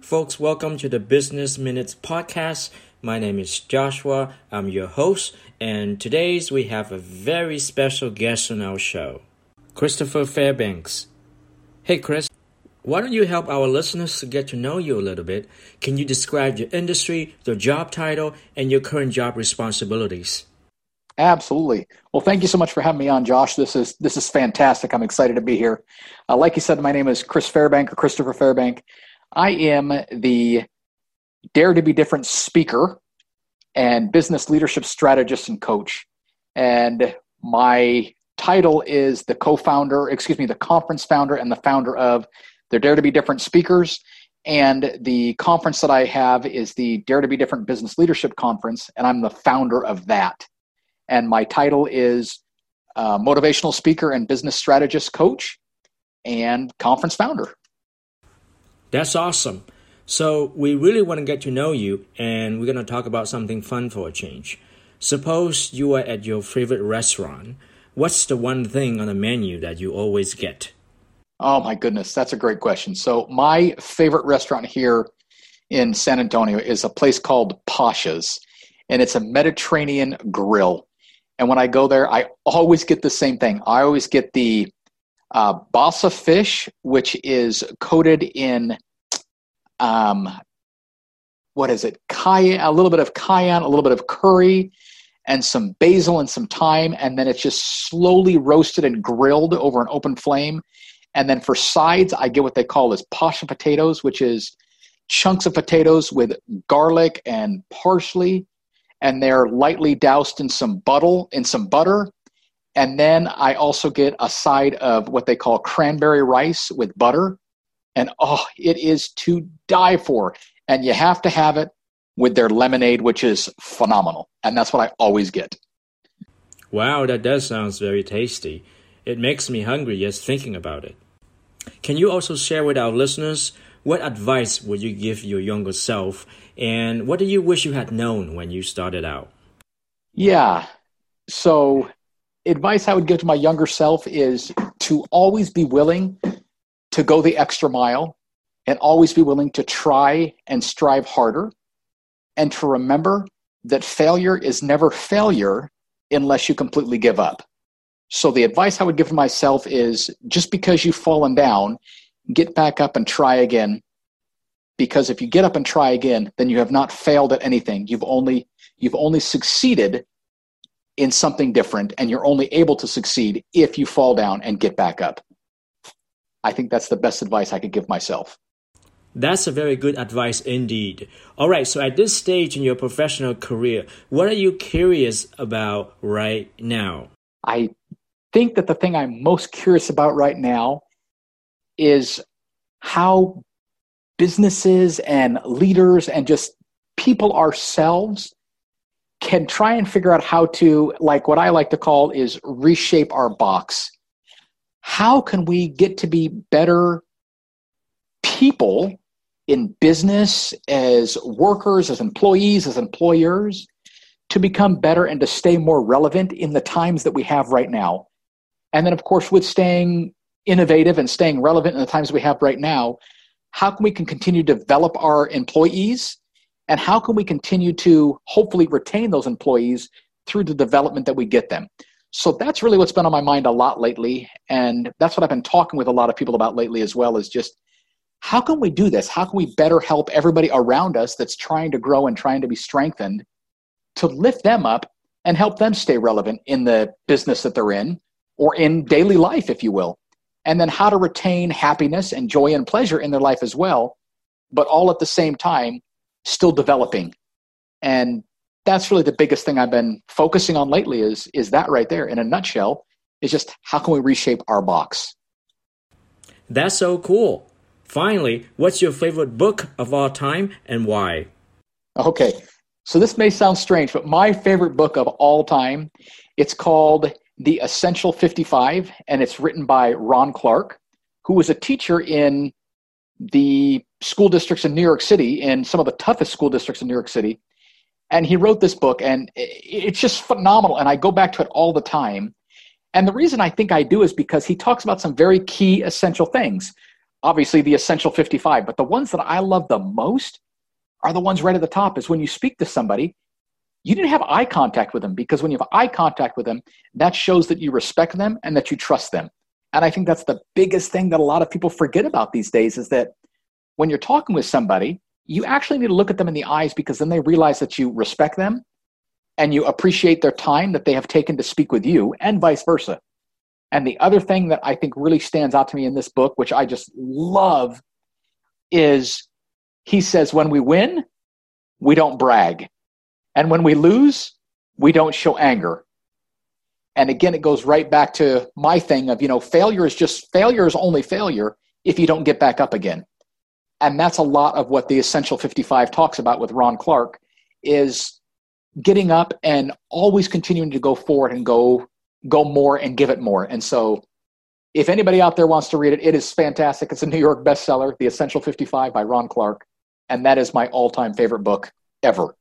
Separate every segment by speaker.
Speaker 1: Folks, welcome to the Business Minutes podcast. My name is Joshua. I'm your host, and today's we have a very special guest on our show, Christopher Fairbanks. Hey, Chris, why don't you help our listeners to get to know you a little bit? Can you describe your industry, your job title, and your current job responsibilities?
Speaker 2: Absolutely. Well, thank you so much for having me on, Josh. This is this is fantastic. I'm excited to be here. Uh, like you said, my name is Chris Fairbank or Christopher Fairbank. I am the Dare to Be Different speaker and business leadership strategist and coach. And my title is the co-founder, excuse me, the conference founder and the founder of the Dare to Be Different speakers. And the conference that I have is the Dare to Be Different Business Leadership Conference, and I'm the founder of that. And my title is uh, motivational speaker and business strategist coach and conference founder.
Speaker 1: That's awesome. So, we really want to get to know you, and we're going to talk about something fun for a change. Suppose you are at your favorite restaurant. What's the one thing on the menu that you always get?
Speaker 2: Oh, my goodness. That's a great question. So, my favorite restaurant here in San Antonio is a place called Pasha's, and it's a Mediterranean grill. And when I go there, I always get the same thing. I always get the uh, basa fish, which is coated in um, what is it? Cayenne, a little bit of cayenne, a little bit of curry, and some basil and some thyme, and then it's just slowly roasted and grilled over an open flame. And then for sides, I get what they call as pasha potatoes, which is chunks of potatoes with garlic and parsley, and they're lightly doused in some butter, in some butter, and then I also get a side of what they call cranberry rice with butter. And oh, it is to die for. And you have to have it with their lemonade, which is phenomenal. And that's what I always get.
Speaker 1: Wow, that does sound very tasty. It makes me hungry just thinking about it. Can you also share with our listeners what advice would you give your younger self and what do you wish you had known when you started out?
Speaker 2: Yeah. So advice I would give to my younger self is to always be willing to go the extra mile and always be willing to try and strive harder and to remember that failure is never failure unless you completely give up. So the advice I would give to myself is just because you've fallen down, get back up and try again. Because if you get up and try again, then you have not failed at anything. You've only you've only succeeded in something different and you're only able to succeed if you fall down and get back up. I think that's the best advice I could give myself.
Speaker 1: That's a very good advice indeed. All right, so at this stage in your professional career, what are you curious about right now?
Speaker 2: I think that the thing I'm most curious about right now is how businesses and leaders and just people ourselves can try and figure out how to, like what I like to call is reshape our box. How can we get to be better people in business, as workers, as employees, as employers, to become better and to stay more relevant in the times that we have right now? And then, of course, with staying innovative and staying relevant in the times we have right now, how can we can continue to develop our employees and how can we continue to hopefully retain those employees through the development that we get them? So that's really what's been on my mind a lot lately. And that's what i've been talking with a lot of people about lately as well is just how can we do this? How can we better help everybody around us that's trying to grow and trying to be strengthened to lift them up and help them stay relevant in the business that they're in or in daily life if you will? And then how to retain happiness and joy and pleasure in their life as well but all at the same time still developing. And that's really the biggest thing I've been focusing on lately is is that right there in a nutshell is just how can we reshape our box.
Speaker 1: That's so cool. Finally, what's your favorite book of all time and why?
Speaker 2: Okay. So this may sound strange, but my favorite book of all time, it's called The Essential 55 and it's written by Ron Clark, who was a teacher in the school districts in New York City, in some of the toughest school districts in New York City. And he wrote this book, and it's just phenomenal. And I go back to it all the time. And the reason I think I do is because he talks about some very key essential things. obviously the essential 55, but the ones that I love the most are the ones right at the top is when you speak to somebody, you didn't have eye contact with them because when you have eye contact with them, that shows that you respect them and that you trust them. And I think that's the biggest thing that a lot of people forget about these days is that when you're talking with somebody, you actually need to look at them in the eyes because then they realize that you respect them and you appreciate their time that they have taken to speak with you and vice versa. And the other thing that I think really stands out to me in this book, which I just love, is he says, when we win, we don't brag. And when we lose, we don't show anger. And again, it goes right back to my thing of, you know, failure is just failure is only failure if you don't get back up again. And that's a lot of what the Essential 55 talks about with Ron Clark is getting up and always continuing to go forward and go go more and give it more. And so if anybody out there wants to read it, it is fantastic. It's a New York bestseller, The Essential 55 by Ron Clark. And that is my all time favorite book ever.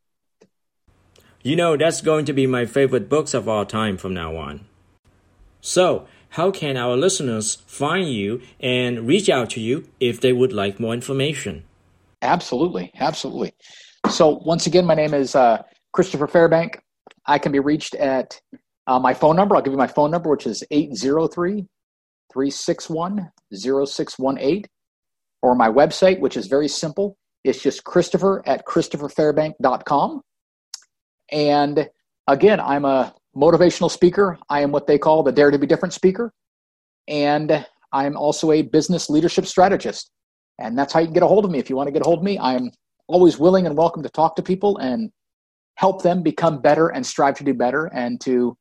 Speaker 1: You know, that's going to be my favorite books of all time from now on. So, how can our listeners find you and reach out to you if they would like more information?
Speaker 2: Absolutely. Absolutely. So, once again, my name is uh, Christopher Fairbank. I can be reached at uh, my phone number. I'll give you my phone number, which is 803 361 0618, or my website, which is very simple. It's just Christopher at ChristopherFairbank.com. And again, I'm a motivational speaker. I am what they call the Dare to Be Different speaker. And I'm also a business leadership strategist. And that's how you can get a hold of me. If you want to get a hold of me, I'm always willing and welcome to talk to people and help them become better and strive to do better and to,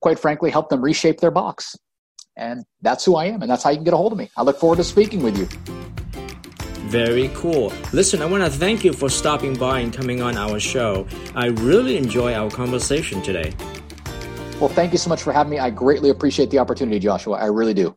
Speaker 2: quite frankly, help them reshape their box. And that's who I am. And that's how you can get a hold of me. I look forward to speaking with you.
Speaker 1: Very cool. Listen, I want to thank you for stopping by and coming on our show. I really enjoy our conversation today.
Speaker 2: Well, thank you so much for having me. I greatly appreciate the opportunity, Joshua. I really do.